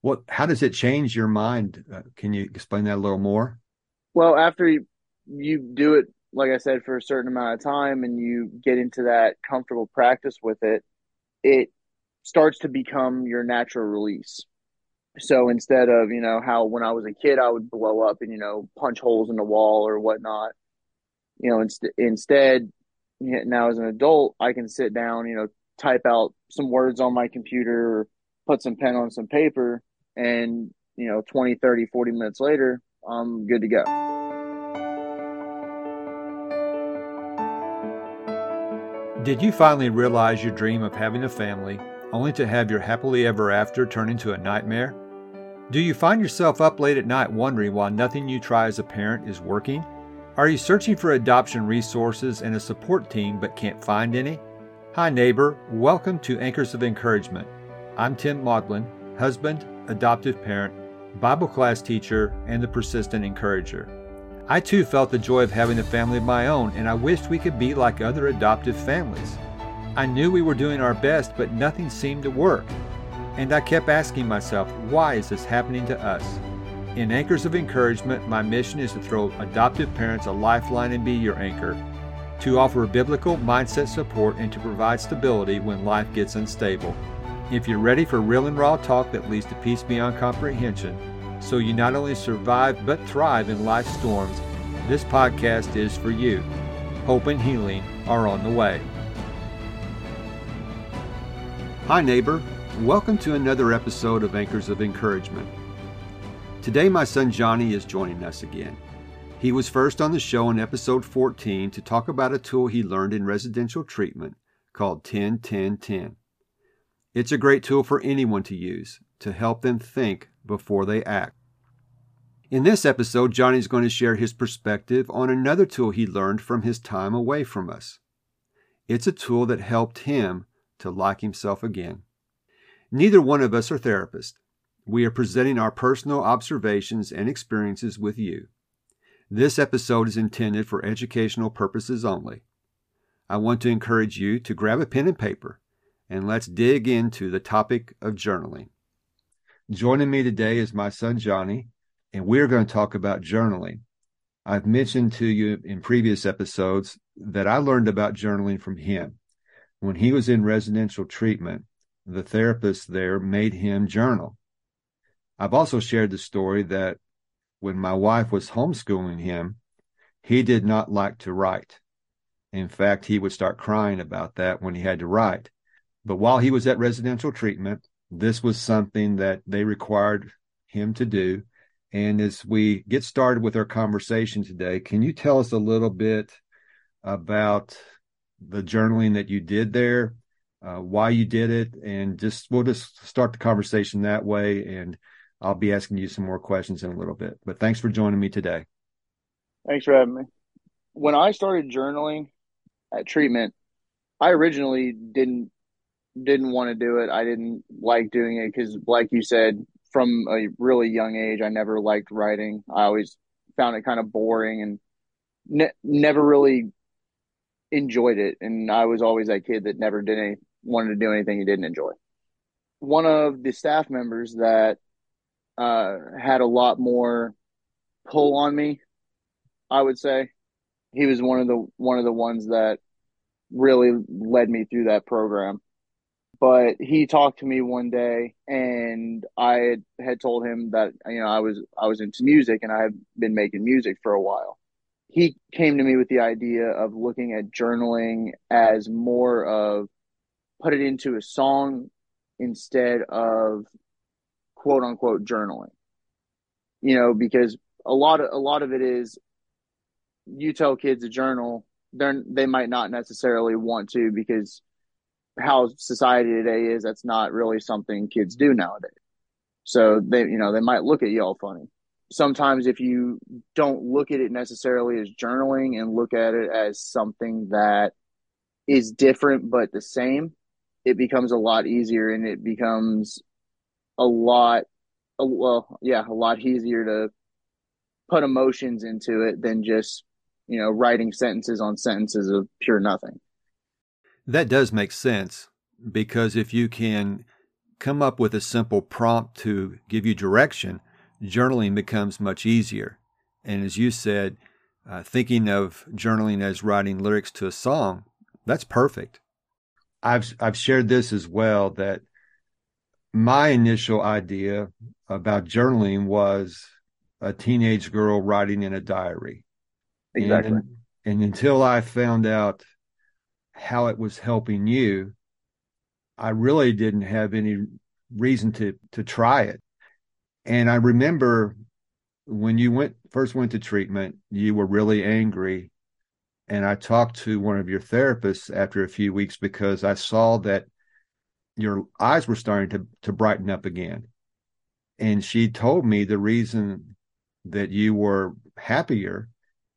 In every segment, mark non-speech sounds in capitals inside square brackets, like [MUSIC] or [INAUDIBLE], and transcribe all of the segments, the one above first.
What? How does it change your mind? Uh, can you explain that a little more? Well, after you, you do it, like I said, for a certain amount of time, and you get into that comfortable practice with it, it starts to become your natural release. So instead of you know how when I was a kid I would blow up and you know punch holes in the wall or whatnot, you know inst- instead now as an adult I can sit down you know type out some words on my computer or put some pen on some paper and you know 20 30 40 minutes later i'm good to go did you finally realize your dream of having a family only to have your happily ever after turn into a nightmare do you find yourself up late at night wondering why nothing you try as a parent is working are you searching for adoption resources and a support team but can't find any Hi, neighbor. Welcome to Anchors of Encouragement. I'm Tim Maudlin, husband, adoptive parent, Bible class teacher, and the persistent encourager. I too felt the joy of having a family of my own, and I wished we could be like other adoptive families. I knew we were doing our best, but nothing seemed to work. And I kept asking myself, why is this happening to us? In Anchors of Encouragement, my mission is to throw adoptive parents a lifeline and be your anchor to offer biblical mindset support and to provide stability when life gets unstable. If you're ready for real and raw talk that leads to peace beyond comprehension, so you not only survive but thrive in life's storms, this podcast is for you. Hope and healing are on the way. Hi, neighbor. Welcome to another episode of Anchors of Encouragement. Today, my son Jonny is joining us again. He was first on the show in episode 14 to talk about a tool he learned in residential treatment called 10 10 10. It's a great tool for anyone to use to help them think before they act. In this episode, Jonny's going to share his perspective on another tool he learned from his time away from us. It's a tool that helped him to like himself again. Neither one of us are therapists. We are presenting our personal observations and experiences with you. This episode is intended for educational purposes only. I want to encourage you to grab a pen and paper and let's dig into the topic of journaling. Joining me today is my son Jonny, and we're going to talk about journaling. I've mentioned to you in previous episodes that I learned about journaling from him. When he was in residential treatment, the therapist there made him journal. I've also shared the story that when my wife was homeschooling him, he did not like to write. In fact, he would start crying about that when he had to write. But while he was at residential treatment, this was something that they required him to do. And as we get started with our conversation today, can you tell us a little bit about the journaling that you did there, uh, why you did it, and just we'll just start the conversation that way and I'll be asking you some more questions in a little bit. But thanks for joining me today. Thanks for having me. When I started journaling at treatment, I originally didn't didn't want to do it. I didn't like doing it because, like you said, from a really young age, I never liked writing. I always found it kind of boring and ne- never really enjoyed it. And I was always that kid that never did any wanted to do anything he didn't enjoy. One of the staff members that uh, had a lot more pull on me. I would say he was one of the one of the ones that really led me through that program. But he talked to me one day, and I had, told him that you know I was I was into music and I had been making music for a while. He came to me with the idea of looking at journaling as more of put it into a song instead of quote unquote journaling. You know, because a lot of a lot of it is you tell kids to journal, they're they might not necessarily want to because how society today is, that's not really something kids do nowadays. So they you know, they might look at you all funny. Sometimes if you don't look at it necessarily as journaling and look at it as something that is different but the same, it becomes a lot easier and it becomes a lot well yeah a lot easier to put emotions into it than just you know writing sentences on sentences of pure nothing that does make sense because if you can come up with a simple prompt to give you direction, journaling becomes much easier. And as you said, uh, thinking of journaling as writing lyrics to a song, that's perfect. I've I've shared this as well that my initial idea about journaling was a teenage girl writing in a diary. Exactly. And, and until I found out how it was helping you, I really didn't have any reason to to try it. And I remember when you went first went to treatment, you were really angry. And I talked to one of your therapists after a few weeks because I saw that your eyes were starting to to brighten up again. And she told me the reason that you were happier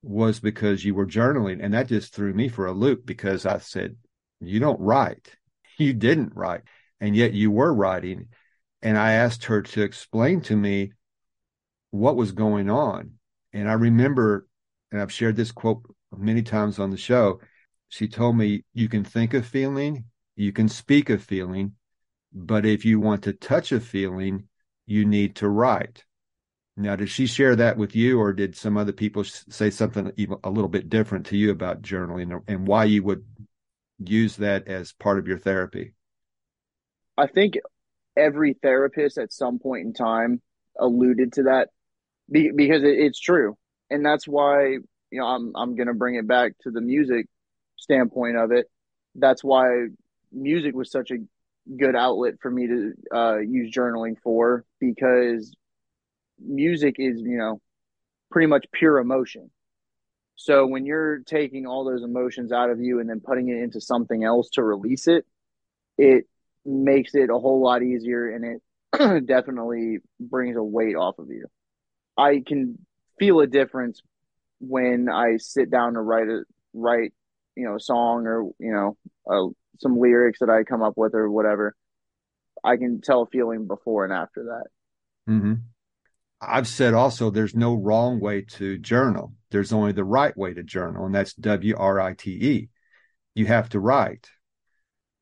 was because you were journaling. And that just threw me for a loop because I said, You don't write. [LAUGHS] You didn't write. And yet you were writing. And I asked her to explain to me what was going on. And I remember, and I've shared this quote many times on the show. She told me, You can think of feeling, you can speak of feeling, but if you want to touch a feeling, you need to write. Now, did she share that with you, or did some other people say something even a little bit different to you about journaling and why you would use that as part of your therapy? I think every therapist at some point in time alluded to that because it's true, and that's why you know I'm I'm going to bring it back to the music standpoint of it. That's why music was such a good outlet for me to uh, use journaling for because music is, you know, pretty much pure emotion. So when you're taking all those emotions out of you and then putting it into something else to release it, it makes it a whole lot easier and it [CLEARS THROAT] definitely brings a weight off of you. I can feel a difference when I sit down to write a write, you know, a song or you know, some lyrics that I come up with or whatever. I can tell a feeling before and after that. Mm-hmm. I've said also there's no wrong way to journal. There's only the right way to journal, and that's W R I T E. You have to write.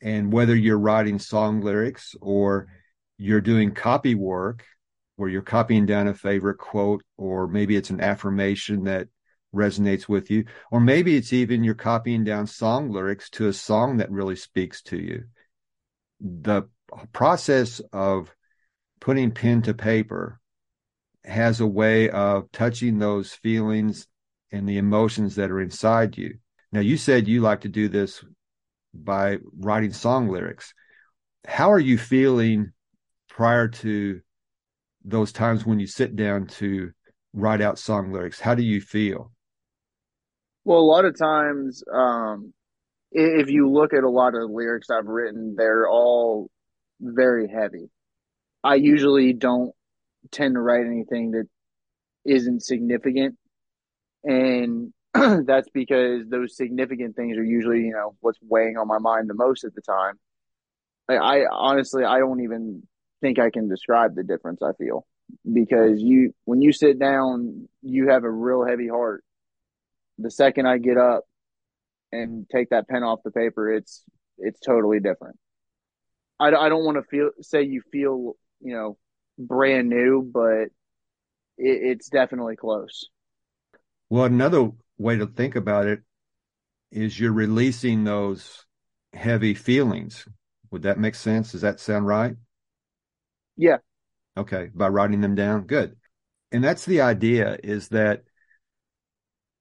And whether you're writing song lyrics or you're doing copy work where you're copying down a favorite quote, or maybe it's an affirmation that resonates with you, or maybe it's even you're copying down song lyrics to a song that really speaks to you. The process of putting pen to paper has a way of touching those feelings and the emotions that are inside you. Now, you said you like to do this by writing song lyrics. How are you feeling prior to those times when you sit down to write out song lyrics? How do you feel? Well, a lot of times, um, if you look at a lot of lyrics I've written, they're all very heavy. I usually don't tend to write anything that isn't significant. And [CLEARS THROAT] that's because those significant things are usually, you know, what's weighing on my mind the most at the time. Like I honestly, I don't even think I can describe the difference I feel because you, when you sit down, you have a real heavy heart. The second I get up and take that pen off the paper, it's, it's totally different. I, I don't want to feel, say you feel, you know, brand new, but it, it's definitely close. Well, another way to think about it is you're releasing those heavy feelings. Would that make sense? Does that sound right? Yeah. Okay. By writing them down. Good. And that's the idea is that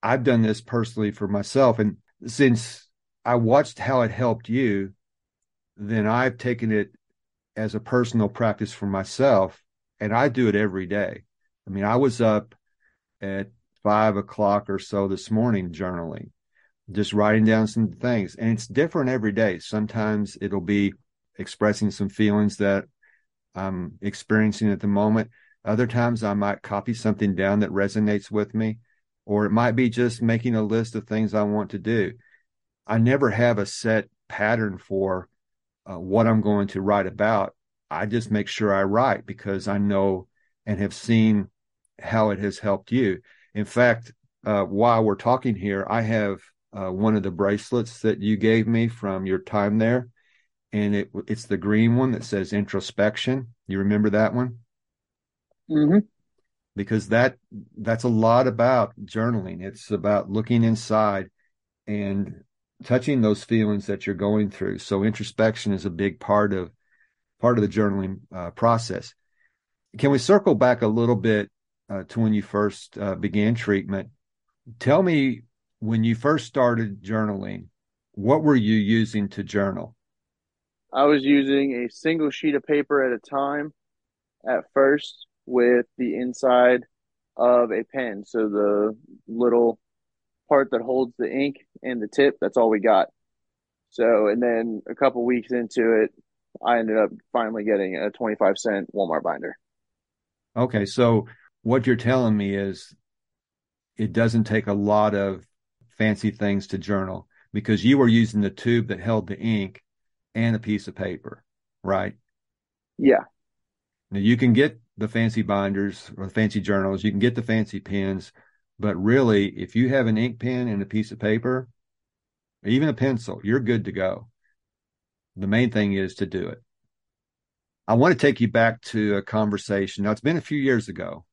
I've done this personally for myself. And since I watched how it helped you, then I've taken it as a personal practice for myself and I do it every day. I mean, I was up at five o'clock or so this morning journaling, just writing down some things. And it's different every day. Sometimes it'll be expressing some feelings that I'm experiencing at the moment. Other times I might copy something down that resonates with me, or it might be just making a list of things I want to do. I never have a set pattern for uh, what I'm going to write about. I just make sure I write because I know and have seen how it has helped you. In fact, uh, while we're talking here, I have uh, one of the bracelets that you gave me from your time there. and it it's the green one that says introspection. You remember that one? Mm-hmm. Because that that's a lot about journaling. It's about looking inside and touching those feelings that you're going through. So introspection is a big part of part of the journaling uh, process. Can we circle back a little bit uh, to when you first uh, began treatment? Tell me when you first started journaling, what were you using to journal? I was using a single sheet of paper at a time at first with the inside of a pen. So the little part that holds the ink and the tip, that's all we got. So, and then a couple weeks into it, I ended up finally getting a 25 cent Walmart binder. Okay. So what you're telling me is it doesn't take a lot of fancy things to journal because you were using the tube that held the ink and a piece of paper, right? Yeah. Now you can get the fancy binders or the fancy journals, you can get the fancy pens, but really, if you have an ink pen and a piece of paper, even a pencil, you're good to go. The main thing is to do it. I want to take you back to a conversation. Now, it's been a few years ago,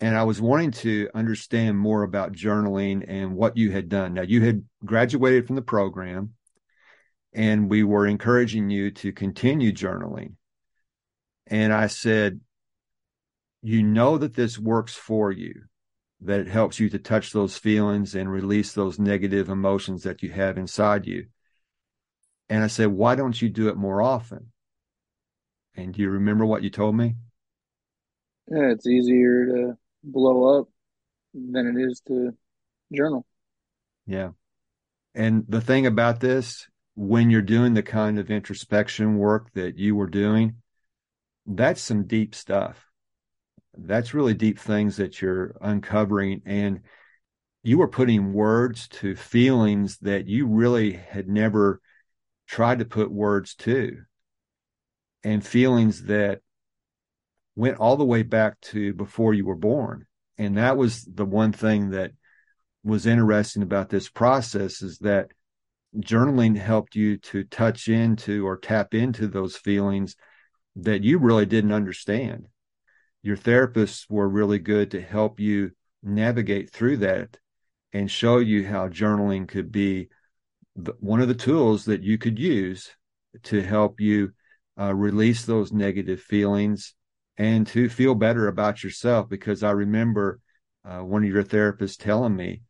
and I was wanting to understand more about journaling and what you had done. Now, you had graduated from the program, and we were encouraging you to continue journaling. And I said, You know that this works for you, that it helps you to touch those feelings and release those negative emotions that you have inside you. And I said, Why don't you do it more often? And do you remember what you told me? Yeah, it's easier to blow up than it is to journal. Yeah. And the thing about this, when you're doing the kind of introspection work that you were doing, that's some deep stuff. That's really deep things that you're uncovering. And you were putting words to feelings that you really had never tried to put words to, and feelings that went all the way back to before you were born. And that was the one thing that was interesting about this process is that journaling helped you to touch into or tap into those feelings that you really didn't understand. Your therapists were really good to help you navigate through that and show you how journaling could be one of the tools that you could use to help you uh, release those negative feelings and to feel better about yourself. Because I remember uh, one of your therapists telling me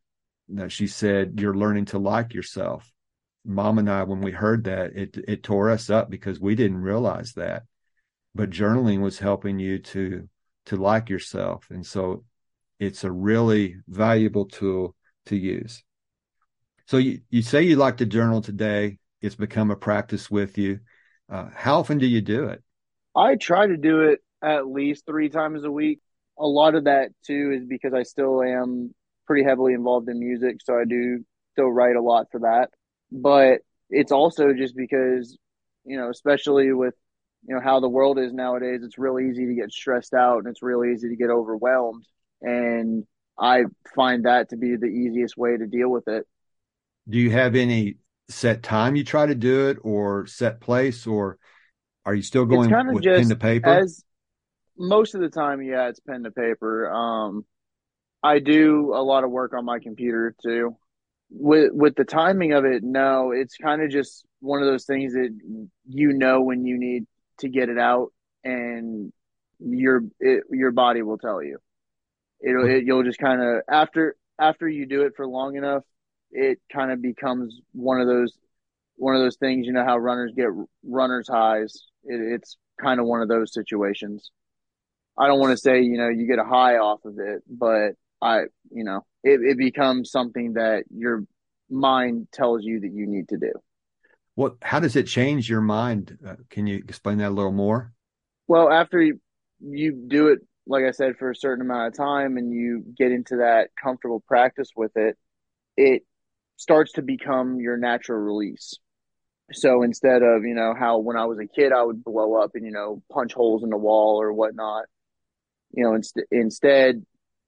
that she said, You're learning to like yourself. Mom and I, when we heard that, it, it tore us up because we didn't realize that. But journaling was helping you to to like yourself. And so it's a really valuable tool to use. So you, you say you like to journal today. It's become a practice with you. Uh, how often do you do it? I try to do it at least three times a week. A lot of that too is because I still am pretty heavily involved in music, so I do still write a lot for that. But it's also just because, you know, especially with you know how the world is nowadays, it's real easy to get stressed out and it's real easy to get overwhelmed. And I find that to be the easiest way to deal with it. Do you have any set time you try to do it or set place or are you still going with just, pen to paper? As most of the time, yeah, it's pen to paper. Um, I do a lot of work on my computer too. With with the timing of it, no, it's kind of just one of those things that you know when you need to get it out, and your it, your body will tell you. It'll it, you'll just kind of after after you do it for long enough, it kind of becomes one of those one of those things. You know how runners get runners highs. It, it's kind of one of those situations. I don't want to say you know you get a high off of it, but I you know it, it becomes something that your mind tells you that you need to do. What? How does it change your mind? Uh, can you explain that a little more? Well, after you, you do it, like I said, for a certain amount of time, and you get into that comfortable practice with it, it starts to become your natural release. So instead of, you know, how when I was a kid, I would blow up and, you know, punch holes in the wall or whatnot, you know, inst- instead,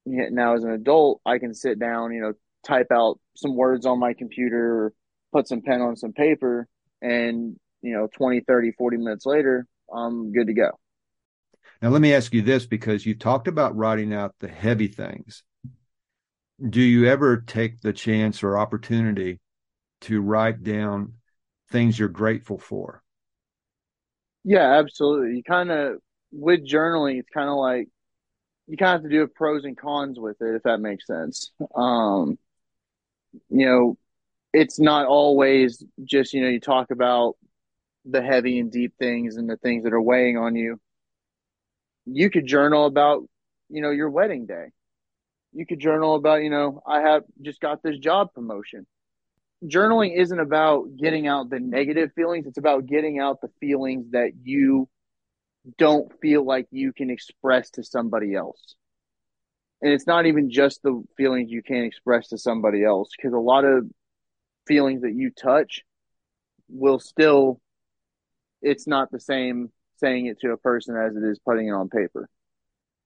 now as an adult, I can sit down, you know, type out some words on my computer, put some pen on some paper, and you know 20 30 40 minutes later i'm good to go. Now let me ask you this because you talked about writing out the heavy things do you ever take the chance or opportunity to write down things you're grateful for? Yeah absolutely. You kind of with journaling it's kind of like you kind of have to do pros and cons with it if that makes sense. Um you know it's not always just you know you talk about the heavy and deep things and the things that are weighing on you. You could journal about you know your wedding day you could journal about you know i have just got this job promotion. Journaling isn't about getting out the negative feelings. It's about getting out the feelings that you don't feel like you can express to somebody else. And it's not even just the feelings you can't express to somebody else because a lot of feelings that you touch will still it's not the same saying it to a person as it is putting it on paper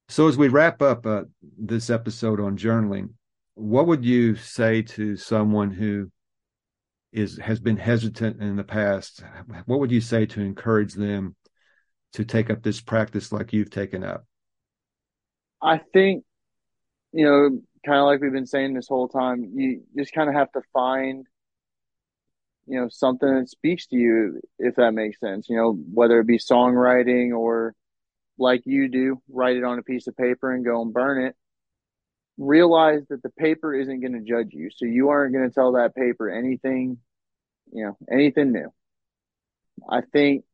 so as we wrap up uh, this episode on journaling what would you say to someone who is has been hesitant in the past? What would you say to encourage them to take up this practice like you've taken up? I think you know kind of like we've been saying this whole time you just kind of have to find you know something that speaks to you if that makes sense. You know whether it be songwriting or like you do write it on a piece of paper and go and burn it. Realize that the paper isn't going to judge you. So you aren't going to tell that paper anything you know anything new. I think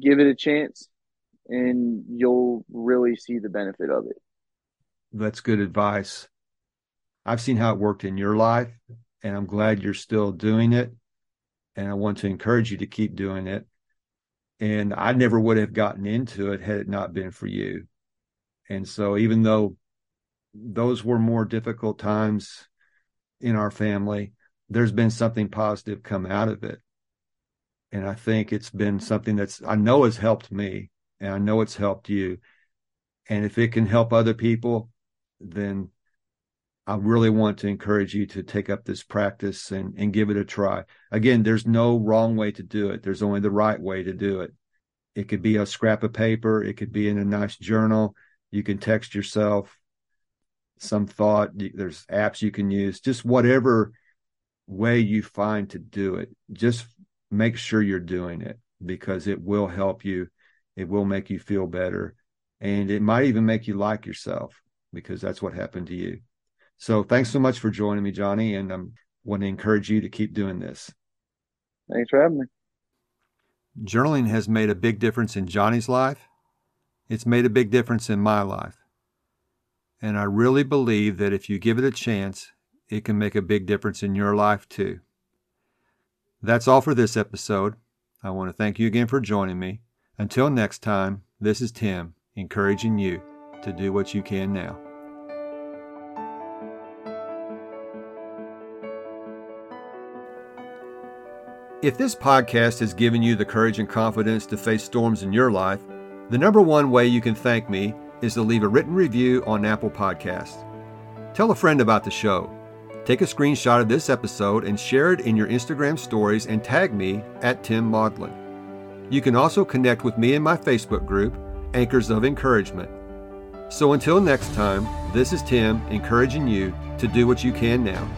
give it a chance and you'll really see the benefit of it. That's good advice. I've seen how it worked in your life and i'm glad you're still doing it. And I want to encourage you to keep doing it. And I never would have gotten into it had it not been for you. And so, even though those were more difficult times in our family, there's been something positive come out of it. And I think it's been something that's, I know has helped me and I know it's helped you. And if it can help other people, then I really want to encourage you to take up this practice and, and give it a try. Again, there's no wrong way to do it. There's only the right way to do it. It could be a scrap of paper. It could be in a nice journal. You can text yourself some thought. There's apps you can use, just whatever way you find to do it. Just make sure you're doing it because it will help you. It will make you feel better. And it might even make you like yourself because that's what happened to you. So thanks so much for joining me, Jonny, and I want to encourage you to keep doing this. Thanks for having me. Journaling has made a big difference in Jonny's life. It's made a big difference in my life. And I really believe that if you give it a chance, it can make a big difference in your life too. That's all for this episode. I want to thank you again for joining me. Until next time, this is Tim encouraging you to do what you can now. If this podcast has given you the courage and confidence to face storms in your life, the number one way you can thank me is to leave a written review on Apple Podcasts. Tell a friend about the show. Take a screenshot of this episode and share it in your Instagram stories and tag me at Tim Maudlin. You can also connect with me in my Facebook group, Anchors of Encouragement. So until next time, this is Tim encouraging you to do what you can now.